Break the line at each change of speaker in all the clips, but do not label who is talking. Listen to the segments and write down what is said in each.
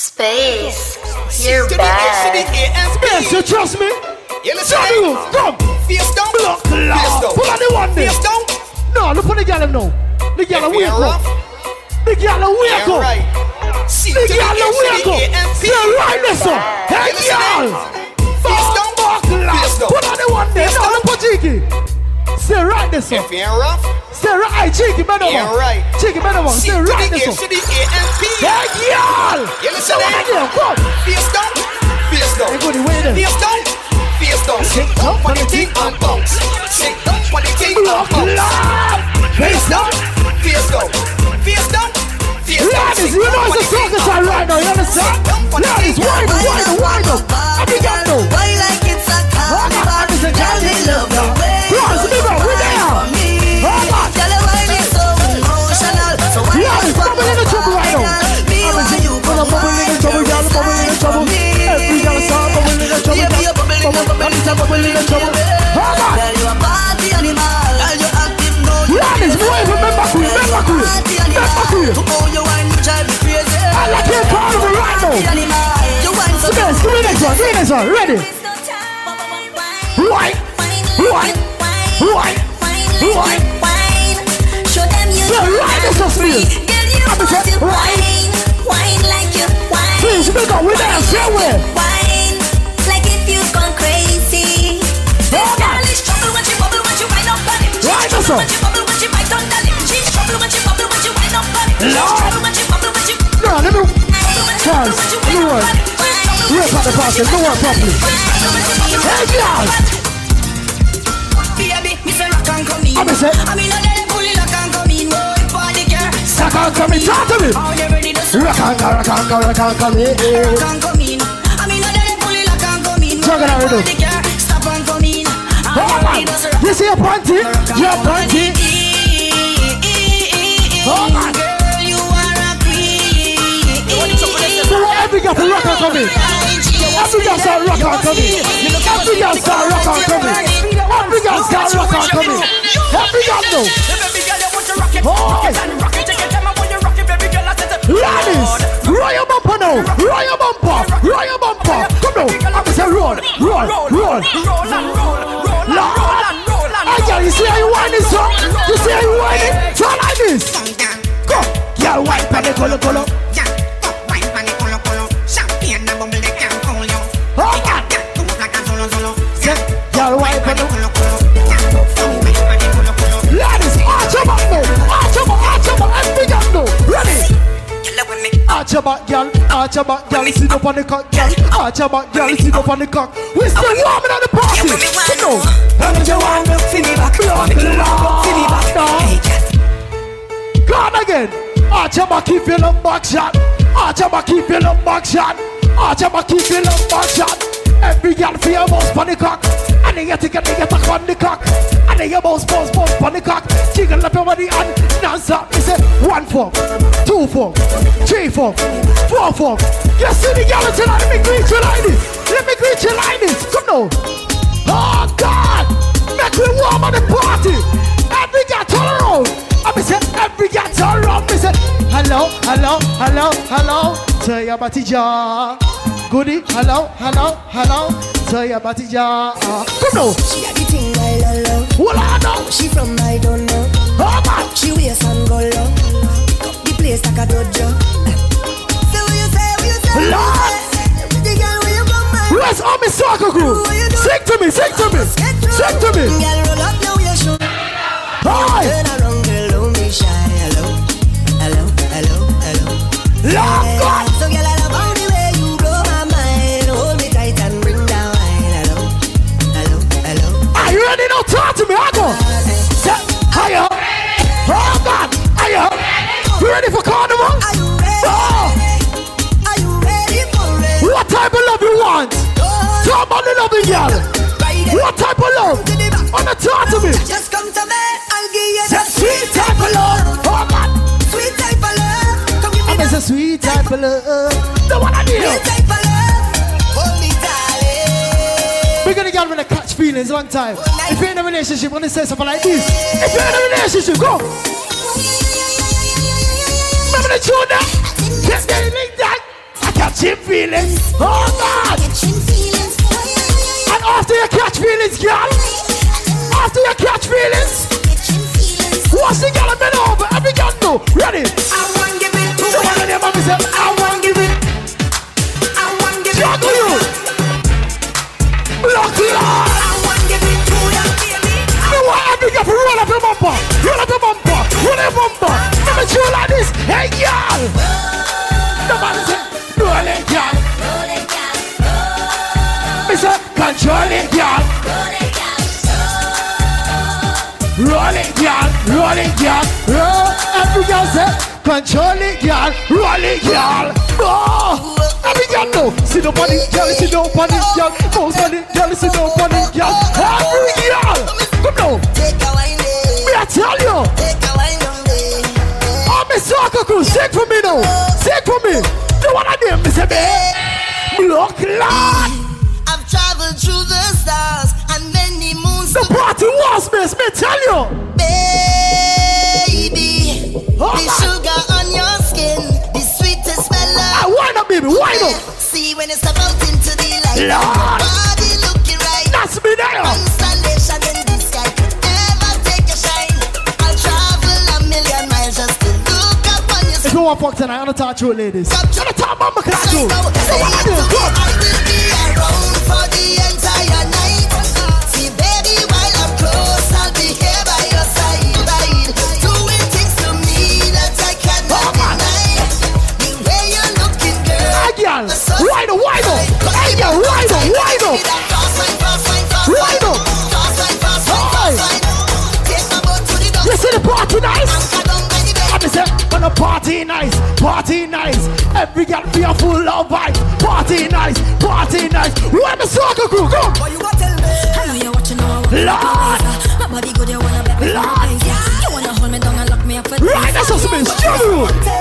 Space, you're bad.
Space, you trust me?
You listen
Johnny, come.
Face down.
Block,
Face
loud. Pull on the one there.
Face down.
No, look for the gal now. The gal
If
wake up. The gal wake
you're
up. The
to
gal
A to
wake up.
AMP.
Say right this up. Hey,
You listen
gal.
Face down.
Block,
Face
loud.
down.
Pull on the one there. No,
down.
look for Cheeky. Say right this up.
If you're rough,
Say right. Cheeky, man over.
you're right.
Cheeky, man over.
To the
right this
to
up.
the AMP.
Hey, gal.
You listen
one again. Come.
Face down. Face down.
Hey, goody, wait there.
Face down. Face down. Sit down on the thing and bounce. Sit down on the thing and bounce. Face down. Face down. Face down.
Ladies, you know it's a circus right now, you understand? Ladies, wind up, wind up, wind up. Every girl know.
Why like it's a carnival?
It's a
Girl, they love the way
one. Ready? Right. Right. Right. Right.
Show them you
Yeah, right, is me.
Girl,
I'm
want to wine, wine like you wine.
Please, big up, we dance, yeah, we.
Wine like if you've gone crazy. This
Hold on.
girl is trouble when she bubble when she wind up on him. She's
Right,
trouble when she bubble when she bite on the lip. She's trouble when she bubble when she wind up on him. She's trouble when she bubble when she
No, let me. Charles, let me work. Rip out the basket, no work properly. Hey, girl.
Baby, me say rock and come in.
I'm a say-
I mean, I let pull it rock and come in. Boy, party girl.
Rock and come in, talk to me.
Are you ready
Rock and come, rock and come, rock and come in.
rock and come in? I mean, I let pull it rock and come in. Boy,
and
party girl, Stop and come in. You
see your panty? Your panty.
Girl, you are a queen.
So what every girl for rock and come in. Every girl start rock and come in. Every girl start rock and come in. Every girl start rock and come in. Every girl know. Oi. Ladies, roll your bumper now. Roll your bumper. Roll your bumper. Come now. I'm say roll, roll, roll. Lord. Hey, girl, you see how you whine this song? You see how you whine it? Try like this. Go. Girl, whine pan the color, color. Ladies, arch your back now. Arch your back, arch your back. Every girl know. Ready? Arch your back, girl. Arch your back, girl. Sit up on the cock, girl. Arch your back, girl. Sit up on the cock. We still warming at the party.
You want me for me back,
Block,
me you me back.
Go on again. Arch your back, keep your love back shot. Arch your back, keep your love back shot. Arch your back, keep your love back shot. Every girl feel your on the cock. And then you take a nigga back on the cock. And then your boss boss boss on the cock. Jiggle up your body and non-stop. He said one fork, two fork, three fork, four fork. You see the girl tonight? Let me greet you like this. Let me greet you like this. Come now. Oh God! Make me warm on the party. Every girl turn around. I be say every girl turn around. Me say hello, hello, hello, hello. Say your body jar. Goody, hello, hello, hello. Say your body jar. Come now.
She a the thing I love, love.
What I know?
She from I don't know.
Oh man.
She wears and go low. Pick up the place like a dojo. So what you say, what you say, what you
Lord.
say? Pretty girl, when you come my
Where's all my soca crew? Sing to me, sing to me, sing to me. Ready for carnival?
Are you ready?
Oh.
Are you ready for it?
What type of love you want? Talk about the loving girl. What type of love? Wanna talk to me?
Just come to me, I'll give you that
sweet type of love. Oh God.
sweet type of love. Come give me that
a sweet type of love. The one I need.
sweet type of love. Hold me, darling.
We're gonna get when I catch feelings one time. If you're in a relationship, gonna say something like this. If you're in a relationship, go. The tune that? Get the link that. I catch catching feelings. Oh God! And after you catch feelings, girl, control it, girl.
Roll it, girl.
Oh. Every girl know. Up on it, girl. Up on it, girl. Bounce on it, girl. Up on it, girl. Every girl. Come now.
A
Me I tell you.
take a wine down day.
Oh, me soca crew. Sing for me now. Sing for me. The one them, me say, me. Block Lord.
I've traveled through the stars and many moons.
The party was miss. Me tell you.
Baby,
Oh, Up.
See when you step out into the light,
Lord.
body looking right.
That's me there.
Constellation in the sky could never take a shine. I'll travel a million miles just to look up on your
If you want fuck tonight, I'm gonna talk to you ladies. I'm gonna talk mama can I do. So what I do? Good.
I will be around for the
Wind up, wind up. Hey, girl, wind up, wind up. Wind up. Hey. You see the party nice? I'm say, when the party nice, party nice. Every girl be a full love vibe. Party nice, party nice. Where the soca crew? Come.
What you gonna tell me?
I you watching now.
Lord.
My body good, you wanna bet me
Lord.
for. You wanna hold me down and lock me up for
Right, that's what's been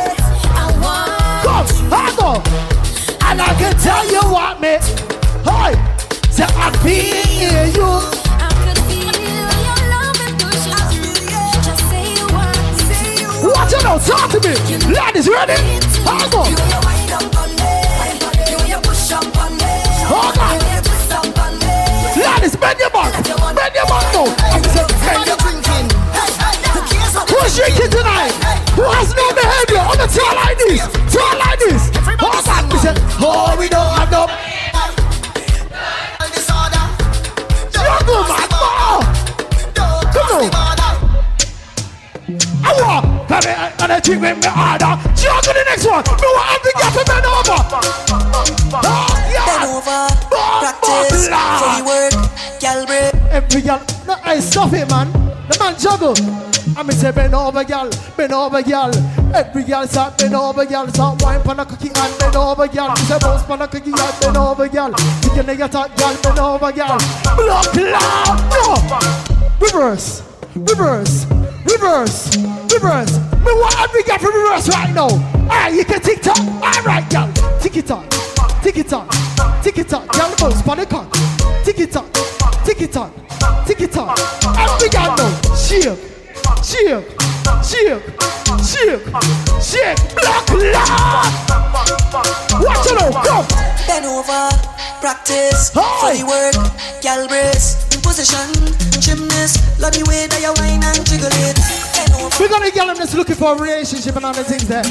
And I can tell you what me. Hey, say I feel you.
I could feel your love and push up. Just say you want, say you want.
Watch it now, talk to me. Ladies, ready? I go.
You you wind up on me. You you push up on me.
Hold on.
You you twist up on me.
Ladies, bend your back. Bend your back now. I'm saying, bend your Who's drinking tonight? Who has no behavior? On the tall like this. Tall like this. On. We oh, we don't have no. Juggle, man. Oh. Come on. I want. And I with me harder. Juggle the next one. Me want every to bend over.
Bend over, practice,
bum,
work, gal break.
Every girl, no, hey, stop it, man. The man juggle. I me say bend over, girl, bend over, girl. Every girl start bend over, girl. Start wine pon a cookie and bend over, girl. Say bounce pon a cookie and bend over, girl. You can nigga talk, girl, bend over, girl. Block loud, no. Reverse, reverse, reverse, reverse. Me want every girl to reverse right now. Alright, you can tick tock. Alright, girl, tick it tock, tick it tock, tick it tock. Girl, bounce pon the cock. Tick it tock, tick it tock, tick it tock. Every girl know. Shake, shake, shake, shake, shake. Block loud. Watch it now, come.
Bend over, practice, the work, gal brace, in position, gymnast, love the way that you whine and jiggle it.
We're gonna get them that's looking for a relationship and other things there.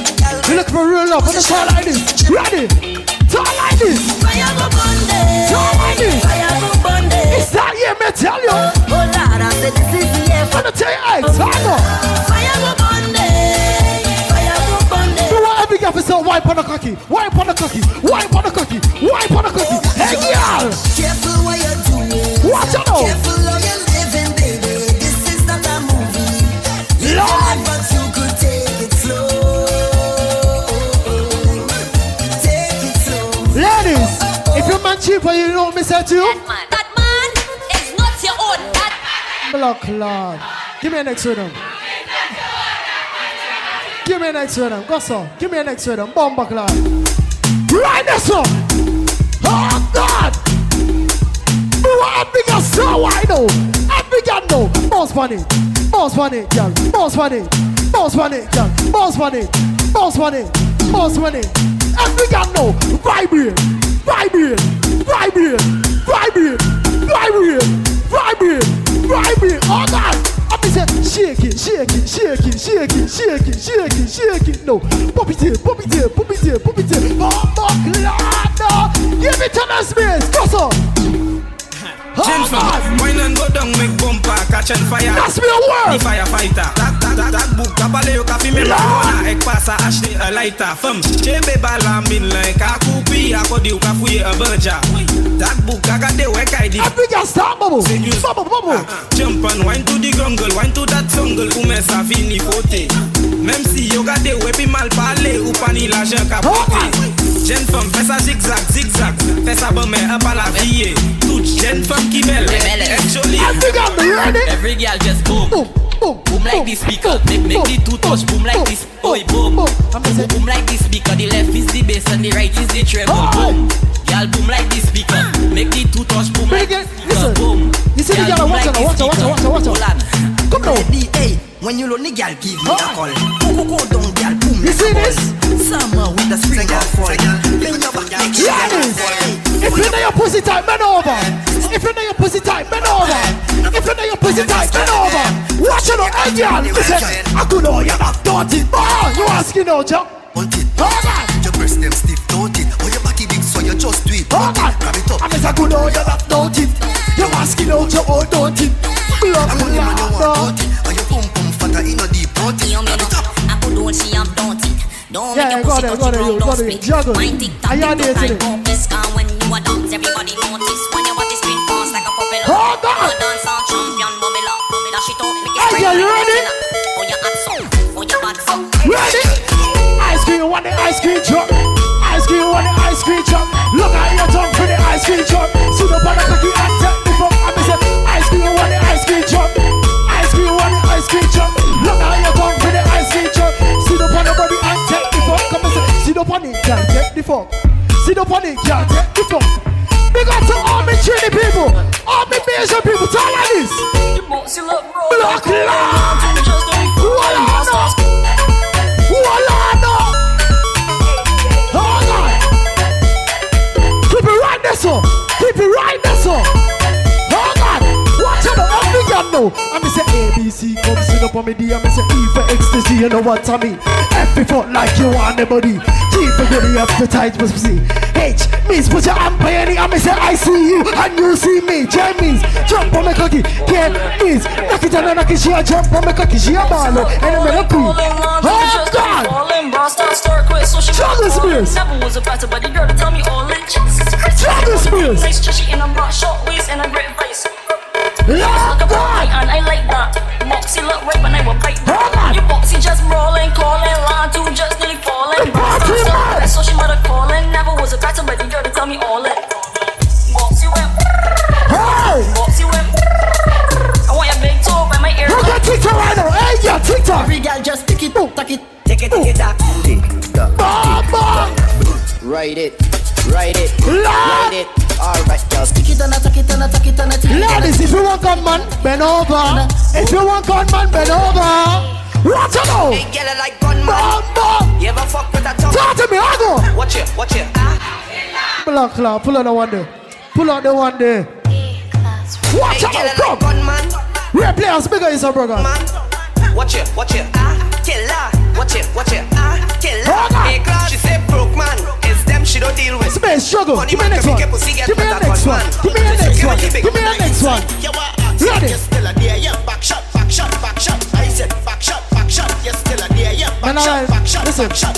We're looking for real love. Let's try like this. Ready? Talk like this.
Fire go Bundy.
Talk like this. That year, me tell you.
Oh Lord, I said this is the year
I'm
for
gonna tell you, hey, time up.
Fire go Bundy. Fire go Bundy.
You want every girl to say, wipe on the cocky, wipe on the cocky, wipe on the cocky, wipe on the cocky. Hey, girl.
careful what you're doing.
Watch out.
Careful how you're living, baby. This is not a movie.
Lord.
But you could take it slow. Take it slow.
Ladies, if your man cheap for you, know what me say to you? blood clot. Give me an next rhythm. Give me an next rhythm. Go so. Give me an next rhythm. Bomba clot. Right this up. Oh God. Bro, I'm bigger so I know. I'm bigger no. Boss money. Boss money, girl. Boss money. Boss money, girl. Boss money. Boss money. Boss money. I'm bigger no. Vibrate. Vibrate. Vibrate. Vibrate. Vibrate. Vibrate bribery, all that. I be say shake it, shake it, shake it, shake it, shake it, shake it, shake it. No, pop it, here, pop it,
here, pop it, pop it.
Oh my God, give it to the space, cross up
from wine and go down, make bumper, catch and fire.
That's me a
The
word.
firefighter. Tak tak tak tak book kapale yo kafi me marijuana ek pasa acheter a lighter. Femme, chebe bala min like a coupi akodi yo ka fouye a berja. Tak book agade we kai di.
Every girl start bubble. Bubble, bubble.
Ah, ah. Jump and wine to the jungle, wine to that jungle Ou men sa fini fote Même si yo gade we pi mal pale Ou pa ni l'argent ka pote Jeune femme fè sa zigzag, zigzag Fè sa bon men ap a la vie Tout jeune femme ki belle Ek joli
Every girl be ready.
Every girl just boom.
Boom, boom,
Boom like this speaker, make, make the two touch, boom like this, boy, boom.
boom. I'm gonna
Boom like this speaker, the left is the bass and the right is the treble, boom. Girl, boom like this speaker, make the two touch, boom like this
listen.
speaker, boom.
You see the
Girl,
girl,
boom
watch
like
her,
this
watch her, watch her,
speaker.
watch her, watch her.
Hold on.
Come now.
Ready, hey, when you lonely girl, give me a call. Go, go, go down, girl, boom.
You see this?
Summer with the spring and fall. Bend your back, make sure you fall.
If you know your pussy tight, bend over. If you know your pussy tight, bend over. If you know your pussy tight, bend over. Watch it, hey girl. Listen, I could know you're not dirty. Oh, you asking out, Joe?
Hold it.
Hold on.
Your breast them stiff, don't it? Oh, your body big, so you just do it.
Hold on.
Grab it up.
I miss a good know you're not dirty. You're asking out, your old dirty. Love
I'm
me,
only man you want
love.
dirty. And your pum pum fatter in a deep, don't it?
You me
Grab it.
I could don't I'm don't it. Don't make your pussy touch the ground, don't split.
Juggle.
Tick tock,
I hear
tick tock, and pump this car when you a dance. Everybody notice when your body spin fast like a puppet.
Oh, God.
You dance all champion, bubble up, bubble dash it out, make it
Hey,
spread
girl, you ready?
Oh, you hot so, oh, you bad so.
Ready? Ice cream, want the ice cream truck. Ice cream, want the ice cream truck. Look at your tongue for the ice cream truck. Girl, take the fuck. Up on it, girl, take the fuck. Big up to all me Trini people, all me Asian people, tell like this. Black Lord, Walano, Walano. Hold on. Keep it right there, so. Keep it right there, so. Every know. I me say ABC, come sit up on me D. I me say E for ecstasy, you know what I mean. F for like you want the body. G for for tight, was see. H means put your hand by any. I me say I see you and you see me. J means jump on my cocky. K means knock it and knock it. She a jump on my cocky. She a ball eh? and I'm a pool. Oh God. Struggle Spears.
Never was a fighter, but the girl to tell me all in.
Struggle Spears.
Nice cheshy in a short waist and a great face.
Lord
Look about me and I like that. Moxie look right when I will bite
on.
You boxy just rolling, calling, line two just nearly falling. So she mother calling, never was a but girl to tell me all in. Moxie went,
Hey.
Moxie went. I want your big toe by my ear.
Look at TikTok right now. Hey, yeah, TikTok.
Every girl just it, tuck it, take it, take it, tack.
Mama.
Ride it,
bend over. If you want gunman, bend over. Watch it now.
Hey, girl, I like gunman.
Mama.
You ever fuck with a tongue?
Talk to me, I go.
Watch it, watch it. Ah.
Black cloud, pull out the one there. Pull out the one there. Watch
Hey,
out,
like
come.
gunman.
Real players, bigger is a brother.
Man. Watch it, watch it. Ah. Killer. Watch it, watch it. Ah. Killer.
Hold.
Hey, class. She said broke man. It's them she don't deal with.
Space struggle. Give me the next one.
make a pussy get
Give me the next one. Give me the next one.
me the big
Give me the next one.
You are
Ready?
you still a there, yeah. Back shot, back shot, back shot. I said back shot, back shot. You still a there, yeah. Back shot, back shot,
Listen.
back shot.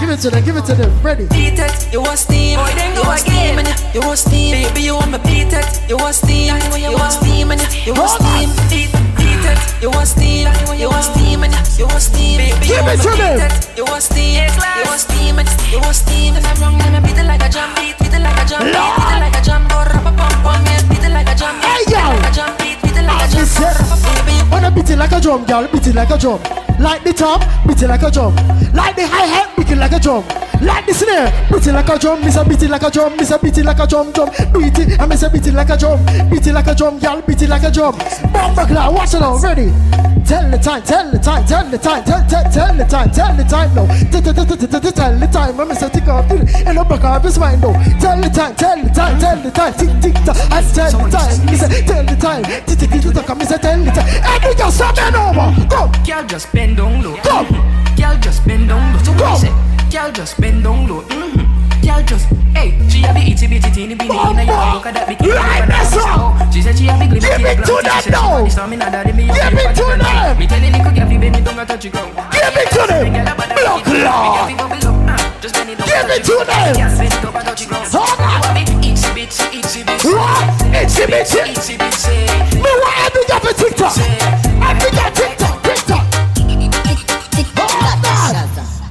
Give it to them. Give it to them. Ready.
Beat it, you want steam,
Boy, then go
want
again.
steam, and you want steam, baby, you want me beat it, you want steam, you want steam, and you want
Hold on.
steam, beat, beat it, you want steam, you want steam, and you want steam, baby, you want
to
me beat it, you want steam, you want steam, and you want steam, and I'm wrong, and I beat it like a jam beat, beat it like a jam beat, beat it like a
drum, girl, beat it like a drum. Like the top, beat it like a drum. Like the hi-hat, beat it like a drum. Like the snare, beat it like a drum. Miss a beat it like a drum, miss a beat it like a drum, drum. Beat it, I miss a beat it like a drum. Beat it like a drum, girl, beat it like a drum. Bomba cloud, watch it now, ready. Tell the time, tell the time, tell the time, tell, tell, tell the time, tell the time now. Tell, tell, tell, tell, tell, tell the time, I'm Mr. Tick off, and up back his mind now. Tell the time, tell the time, tell the time, tick, tick, tock, and tell the time. Said, tell the time, tick, tick, tick, tock, and he said, tell the time. Every girl, stop bend over, go.
Girl, just bend down low.
Come.
Girl, just bend down low. So
Come.
Girl, just bend down low. Mm-hmm. Girl just, hey, she have the itty bitty teeny bitty inna your look at that bikini.
Right,
Look at that. She said she have the
Give it to them now. Give it to them.
Me tell you, little girl, baby, don't touch the ground.
Give it to them. Block Lord.
Just it down,
Give
touch
it to
the ground.
them.
Yes, bend it up and touch the ground.
Hold on.
Want me itsy bitsy, itsy bitsy.
What? Itsy bitsy. Me want every guy for TikTok. Every guy TikTok, TikTok.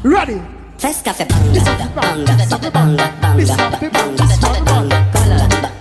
Ready?
Fest cafe banga, banga, banga, banga, banga,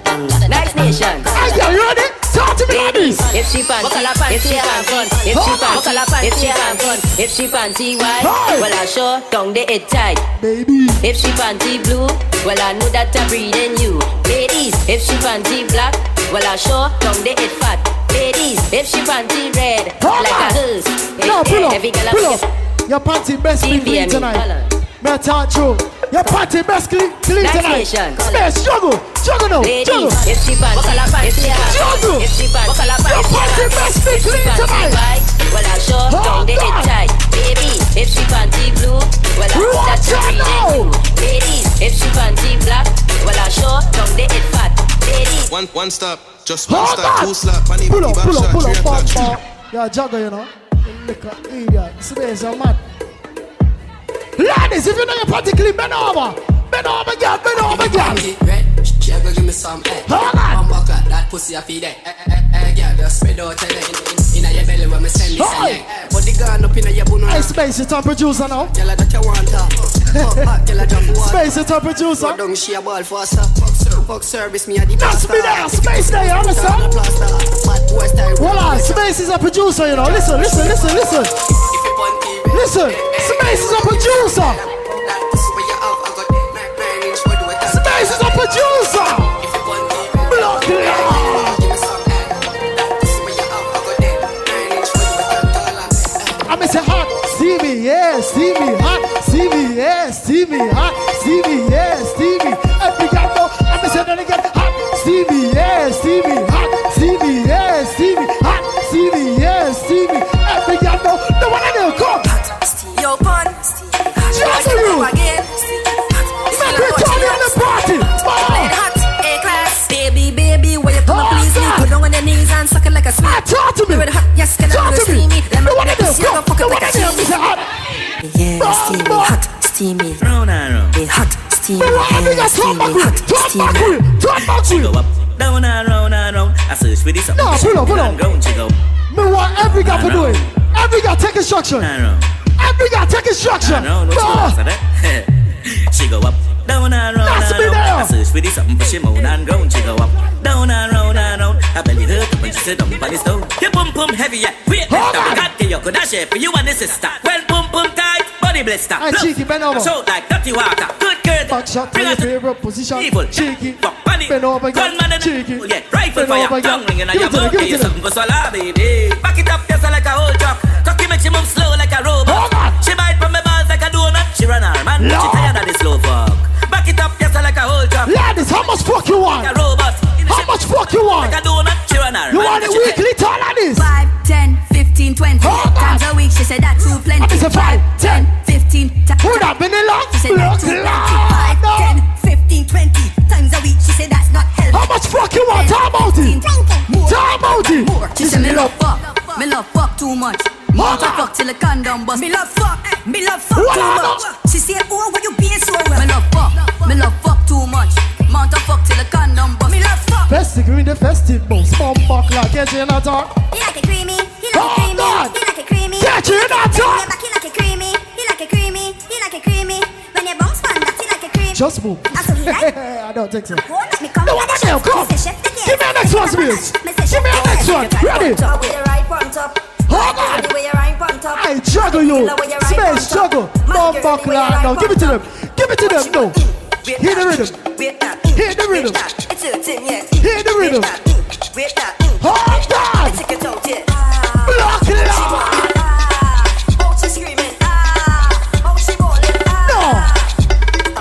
banga.
Nice nation.
Are you ready? Talk to me like.
If she panty, if she panty, if she panty, if she panty, if she panty white, well I sure down the it tight.
Baby.
If she panty blue, well I know that I'm breeding you. Ladies, if she panty black, well I sure down the it fat. Ladies, if she panty red,
Hold
like a
on.
hearse.
No, pull up, pull
up.
up. Your panty best clean
TVM,
tonight.
Colour.
Me I talk true. Your party best clean clean
Nice
tonight.
nation.
Space, juggle, juggle now, juggle.
Ladies, if she panty, if she
Juggle.
panty, if she panty,
Your panty best be clean
panty
tonight.
white, well I sure
Hold
down the it
on.
tight. Baby, if she panty blue, well I know that
Watch
I'm
out
breeding
now.
you. Ladies, if she panty black, well I sure down the it fat. Ladies.
One, one stop, just oh, one
Hold
stop,
on.
two slap, money,
Pull up, pull up, pull up,
o'clock.
bump, bump. You're a jugger, you know. Liquor, idiot. Space, you're mad. Ladies, if you know your panty clean, bend over. Bend over, girl, bend over, girl.
A go give me some eh.
Hold on.
One buck at that pussy a feed eh. Eh, eh, eh, girl, just spread out in, in, inna your belly when me send
Hey.
Put the gun up inna your bono
Hey. Space, you're top producer now.
Girl, I that you want her. Fuck hot, jump water.
Space, you're top producer.
Go down, she a ball faster. Fuck service, me a the
Just
master.
be there, space there, you understand?
Bad boy style.
Hold on, Space is a producer, you know. Listen, listen, listen, listen.
If you want
Listen, Space is a producer. Space is a producer.
TV,
Block Lord.
me eh.
I'm say hot, yeah, hot, steamy, yeah, steamy, hot, yeah, steamy. Every guy know, I'm hot, steamy, yeah, steamy, hot, you. Make me turn you on the party.
Play
Oh,
hot A-class. Baby, baby, where you come
Oh,
and please me? Put down on your knees and suck it like a sweet.
ah, talk to me.
Do it hot, yes, can I
Talk to me.
Let me
The one I
you go
come.
fuck it like
I
a cheese.
Hot.
Yeah,
Oh,
steamy, hot, steamy.
Round and round.
Yeah, hot, steamy,
I
yeah, steamy, hot,
with, talk back with, talk
go up, down and round and round. I search for this.
No, pull up, pull up.
Ground, she go
Me want every guy to do it. Every guy take instruction.
and round.
Every guy take instruction.
And the
Ah.
rest of that? She go up, down and round
That's
and
me
round. I search for this something for she moan and ground. She go up, down and round and round. Her belly hurt up when she sit down on the stone. Your bum bum heavy, yeah. Wait,
on.
we got you. Could I share for you and the sister? Well, bum bum tight, body blister. Look,
cheeky, bend over.
Shout like dirty water. Good girl.
Back shot to your favorite position.
Evil.
Cheeky.
Fuck, money.
Bend over, girl.
In
Cheeky.
Yeah, rifle fire. Tongue ringing on
it
your mouth.
give
you something for swallow, baby. Back it up just like a whole truck. Cocky make she move slow like a.
Hold on.
She bite from my balls like a donut. She run her man, but she
Lord.
tired of the slow fuck. Back it up just like a whole truck.
Ladies, how much fuck you want?
Like a robot.
How much fuck you want?
Like a donut. She run her
You
man,
want
but
it
she
weekly tall like this?
5, 10, 15, 20
Hold on.
times a week. She said that too plenty.
It's a five,
10, 15 times.
Who that vanilla?
She said that too plenty. 5,
No.
10, 15, 20 times a week. She said that's not healthy.
How much fuck you want? Talk about it.
More.
Talk about it.
More. She said me love fuck. Me love fuck too much. Want to fuck till the condom bust. Me love fuck. Me love fuck
What
too much. She said, oh, why you being so well? Me love fuck. Me love fuck too much. Want to fuck till the condom bust. Me love fuck.
Festive, green the festive bones. Bomb back like get you in a talk.
He like it creamy, he like
Just move.
I saw he like.
I don't think so.
Go let me come.
The one come.
Me say chef the game.
Give me a next one, Smith. Give me a next one. Ready?
Up with your right front up.
Hold on.
The way you right front up.
I juggle you.
Love with your right
Space juggle.
My
Bomb
girl,
back
the way you
like
right
now. Give it to them. Give it to them. No. Hear the rhythm. Hear the rhythm.
Wait that. It's a thing, yeah.
Hear the rhythm.
Wait that. Wait that.
Hold on.
Take it out, yeah.
Block it out.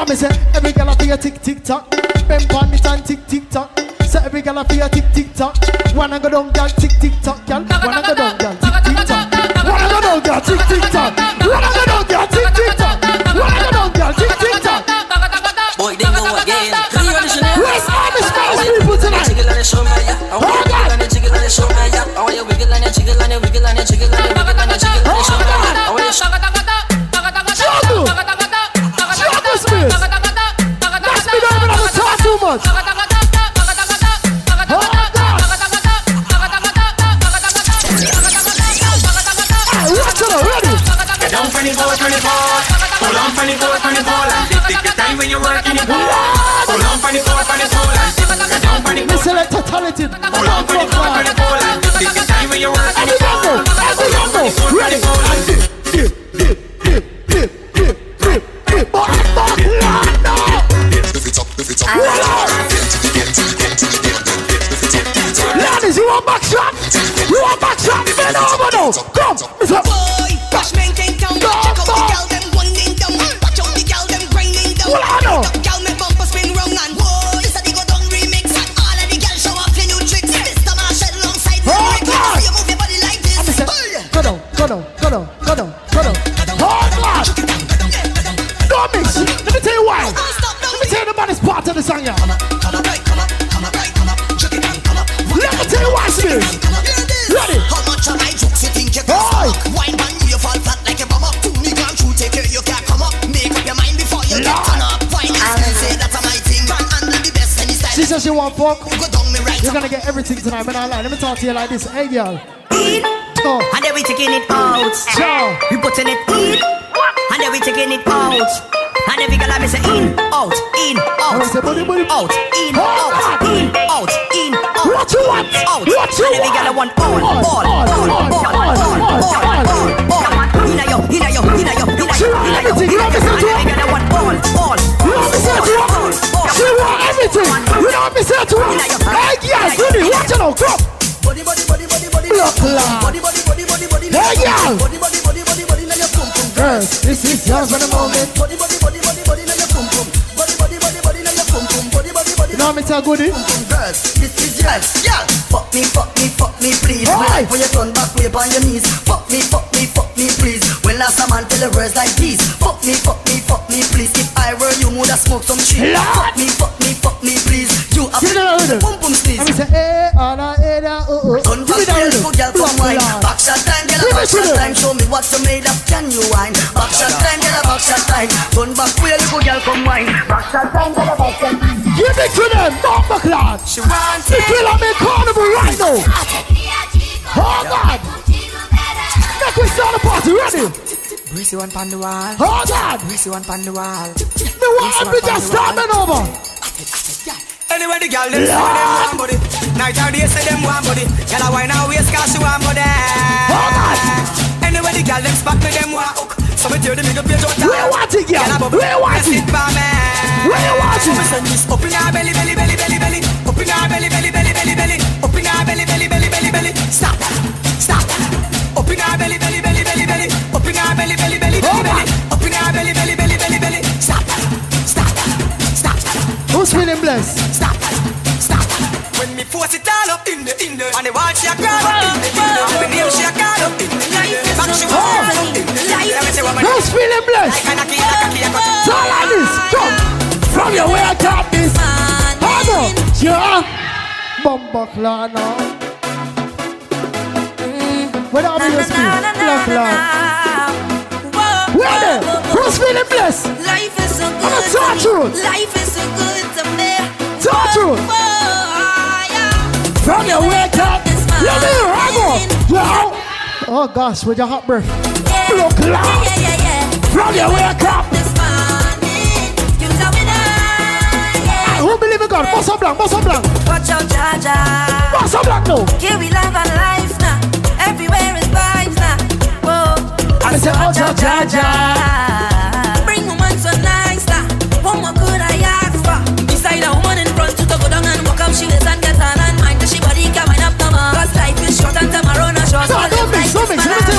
Ah.
No. I'm say every girl up here tick tick tock. Bend on it and tick tick tock. Say every girl up here tick tick tock. Wanna go down, girl, tick tick tock, girl. Wanna go down, girl, tick tick tock. Wanna go down, girl, tick tick tock. Wanna go down, girl, tick tick tock. Wanna go down, girl, tick tick tock.
Boy,
boy dingo again.
Where's all the Spanish people tonight?
Jiggle and show me
Hold on.
Don't mix. Let me tell you why. Let me tell you the baddest part of the song, yeah. Let me tell you why, Smith. Ready?
How much of my jokes think you can stomach? Wine man, you fall flat like a bum up. Two me through, take care, you can't come up. Make up your mind before you get turn up. Wine is say that's my thing. Man, handle the best any style.
She says she want fuck. You're gonna get everything tonight, man. I lie. Let me talk to you like this. Hey, girl. Oh,
And then we taking it out.
ciao.
We putting it in. And then we taking it out. And every girl I say in, out, in, out.
Buddy, buddy.
Out, in, out, in, out, in, out.
What you want?
Out.
What you
and every girl I
want?
all, all, all, all, all, all, all, all, all. Inna yo, inna yo, inna yo, inna yo, inna yo,
everything. You know
inna yo. And every girl I want all, all,
You know what me say to her? She want everything. You know what me say to her? Hey, girl, good. Watch it now.
Body, body, body, body, body
block
law.
Hey,
y'all.
Girls, this is yours for the moment
now,
Mr.
Goody. This is yes, yeah. Fuck me, fuck me, fuck me, please. When I put your turn back, way on your knees. Fuck me, fuck me, fuck me, please. When last a man tell a words like these. Fuck me, fuck me, fuck me, please. If I were you, would I smoke some cheese.
Lord.
Fuck me, fuck me, fuck me, please. You up, boom, boom,
please. I'm say, eh, ana, eh, da, oh, oh.
Turn back, girl, girl, come wine. Backshot time, girl,
backshot
time. Show me what you made up, can you wine? Backshot time, girl, backshot time. Turn back, where you go, girl, come wine. Backshot time, girl, backshot time.
Give it to them, Bomba Clan.
She wants
The killer me carnival right now. Hold oh, on. Make we start the party. Ready?
Brace one pan the wall.
Hold on.
Brace one pan the wall.
Me want me just me over.
Anyway, the girl them say them want body. Night or day say them want body. Girl a wine and waist 'cause she want body. Oh, anyway, the girl them spot me them want hook. So me tear the middle page out.
You want it, girl?
Girl a bubble.
Where you want it?
Send this up in belly, belly, belly, belly.
Yeah. Bomba Clan. Where the ambulance be? Black Clan. Where there? Who's feeling blessed?
Life is so
I'm a
good.
touch
to me.
road.
Life is so good to me.
Touch road.
Whoa, yeah.
From your wake up. Let me go. Yo. Oh gosh, with your hot breath. Look loud.
yeah, yeah, yeah.
From your wake up. Blank, boss up blank.
Watch out, Jaja.
Boss up blank now.
Here we love and life now. Everywhere is vibes now. Whoa.
I say, watch out, Jaja.
Bring woman so nice now. What more could I ask for? Beside a woman in front to go down and walk up, she is and get on and mind. She body can wind up no more. Cause life is short and tomorrow not short. So
don't mix, don't mix.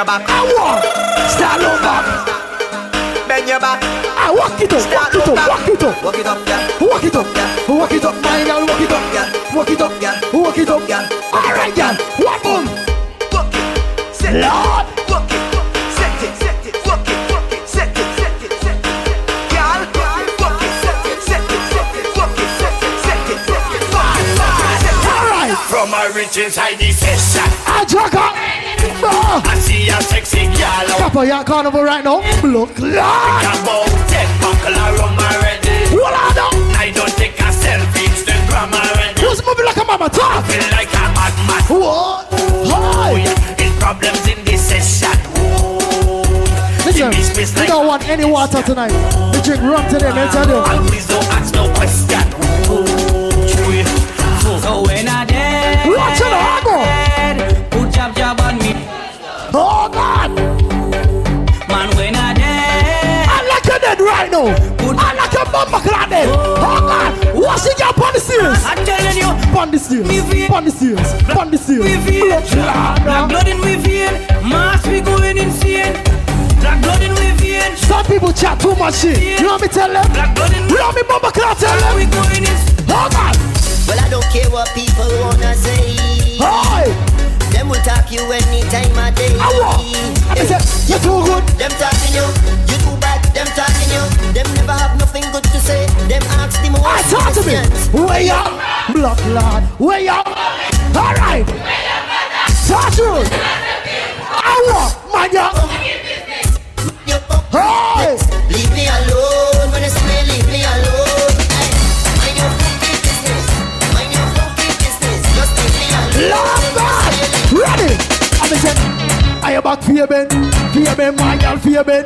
Your back.
I want. Stand over.
Bend your back.
I walk it up, walk it up, walk it up.
Walk it up, yeah.
Walk it up, walk it up, my girl, walk it up, walk it up, walk it up, all right, girl, walk on.
Walk it, set it.
Lord.
Walk it, set it, set it. Walk it, walk it, set it, set it, set it. Girl, walk it, set it, set it, set it. Walk it, set it, set it, set it. Walk it, walk it, set it.
All right.
From a rich inside the session.
I up. Oh.
A sexy girl.
Papa, you carnival right now. Look, Lord.
About ten buckle around already.
What I know?
I don't take a selfie, Instagram already.
Who's moving like a mama? Talk.
Feel like a madman.
What? Hi.
Oh, in problems in this session.
Listen, we don't want any water tonight. We drink rum today, man. Tell you.
Please don't ask no question.
Now. I like your mama dead. Oh God. What's it your on the stairs?
I'm telling you.
On the stairs.
we vein,
Blood,
black blood in we vein, mass we going insane. Black blood in we vein,
Some people chat too much shit. You know me tell them?
black blood in
You know me mama clock tell them?
we going.
Oh God.
Well, I don't care what people wanna say.
Hi.
Them will talk you any time of day.
I want. I said, you're too good.
Them talking you, never have nothing good to say. Them ask the most
I talk to me. Way up. Block Lord. Way up. All right. Talk to me. I want. Ya. Hey.
Leave me alone when see me. Leave me alone. Hey, mind your funky business. Mind your funky business. Just leave me alone.
Lord God. Ready. I'm saying, I am back for you, Ben. For you, Ben. My girl, for you, Ben.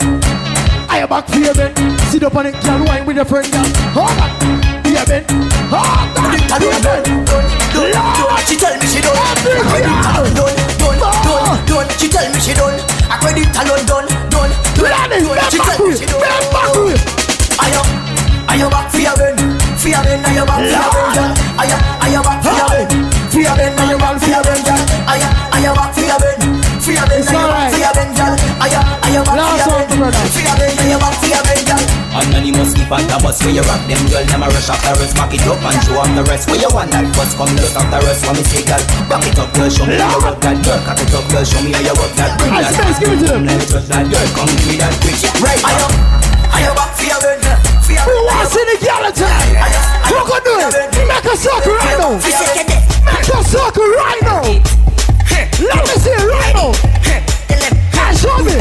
I am back for you, Ben. Sit up on it, girl. Wine with your friend, girl. Hold on. Ben. Hold on. For you, Ben. Lord.
She tell me she done.
Every girl.
Done, done, oh. done, done. She tell me she done. I credit alone.
Ready.
done.
Ben
She tell me
with
she.
Ben back with it.
I am, I am back for your ben, for your. I am back for your ben, girl. I am, I am back for your for your. I am back for your ben, girl. I am, I am back for your for your. I am back for your girl. I am, I am back for your
one,
ben, for your. I am back for your girl.
Anonymous keep on the bus where you rock them girl Them a rush off the rest Back it up and show off the rest Where you want that bus come look off the rest When me say girl Back it up girl Show me how you work that girl Cock it up girl Show me how you work that Bring that
Space, give it to them.
Let me touch that girl Come give me that quick Right
I am, I am back for your ben, for your
Who
ben.
to see the girl tonight? Who can do it? Make a circle right now. Make a circle right now. Let me see it right now. Hey, show me.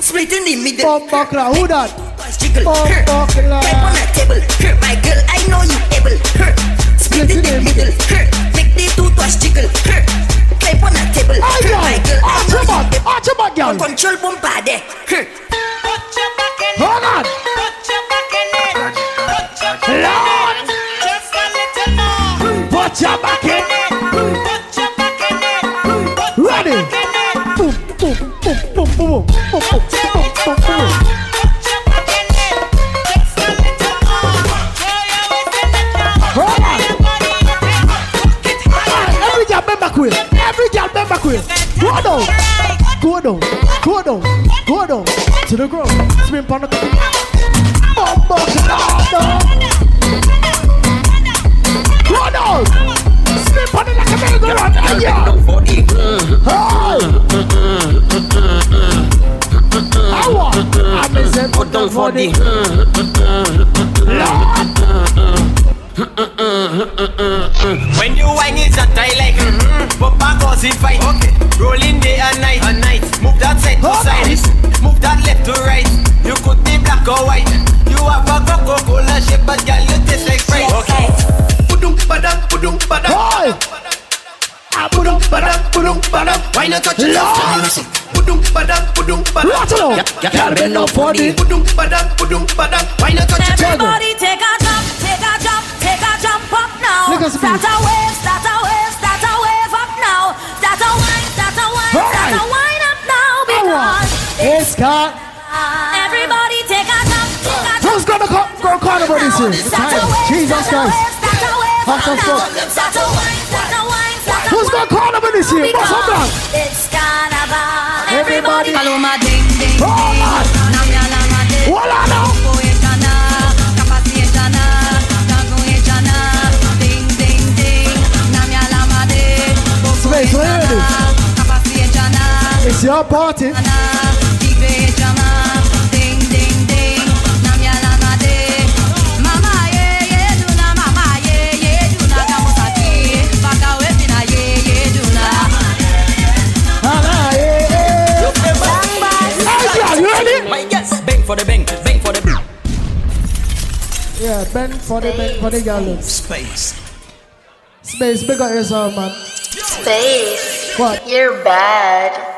Split in the middle.
Bump buckler, who that?
giggle. On a table. My girl, I know you able. Her. Split in the middle. Make the toothwash jiggle. Her. On a table.
Oh.
My girl, I know you
able. Arch your back, girl.
Control bumper there. Her.
Hold on. Lord. Just a little more. Put your back in. Put your back in. Ready. Boom, boom, boom, boom, boom, boom, boom. Go down. Go down. Go down. Go down. To the ground. Spin on the down. Go down. On like a. Yeah. I want. I'm a put down for the. Lord.
When you whine it's a tie like. But my goes in fight okay. Rolling day and night. And night. Move that side to side. Move that left to right. You could be black or white. You have a Coca-Cola shape But girl you taste like Sprite. Okay. Pudum badang pudum badang Ah, Pudum badang pudum badang Why not touch it? Pudum badang pudum badang
Rattle
Ya- ya can't bend no body. Pudum badang pudum badang Why not touch it?
Everybody take a jump, take a jump, take a jump up now. Start a wave, start a start a wine, start a
Alright.
wine up now because
It's got.
everybody take a jump, take a jump.
Who's gonna co- go carnival this year? Time. Jesus Christ.
wave, start a wave
Hot
up
as
now.
fuck.
Start a wine, start a wine, start a
Who's gonna carnival this year? What's up, man?
It's carnival.
Everybody.
Paloma ding ding
Oh, man.
ding. Namya lama
My yes, bang for the bang, bang for the bang.
Yeah, bend for the bend for the girl.
Space.
Space, bigger yourself, man.
Space.
What?
You're bad.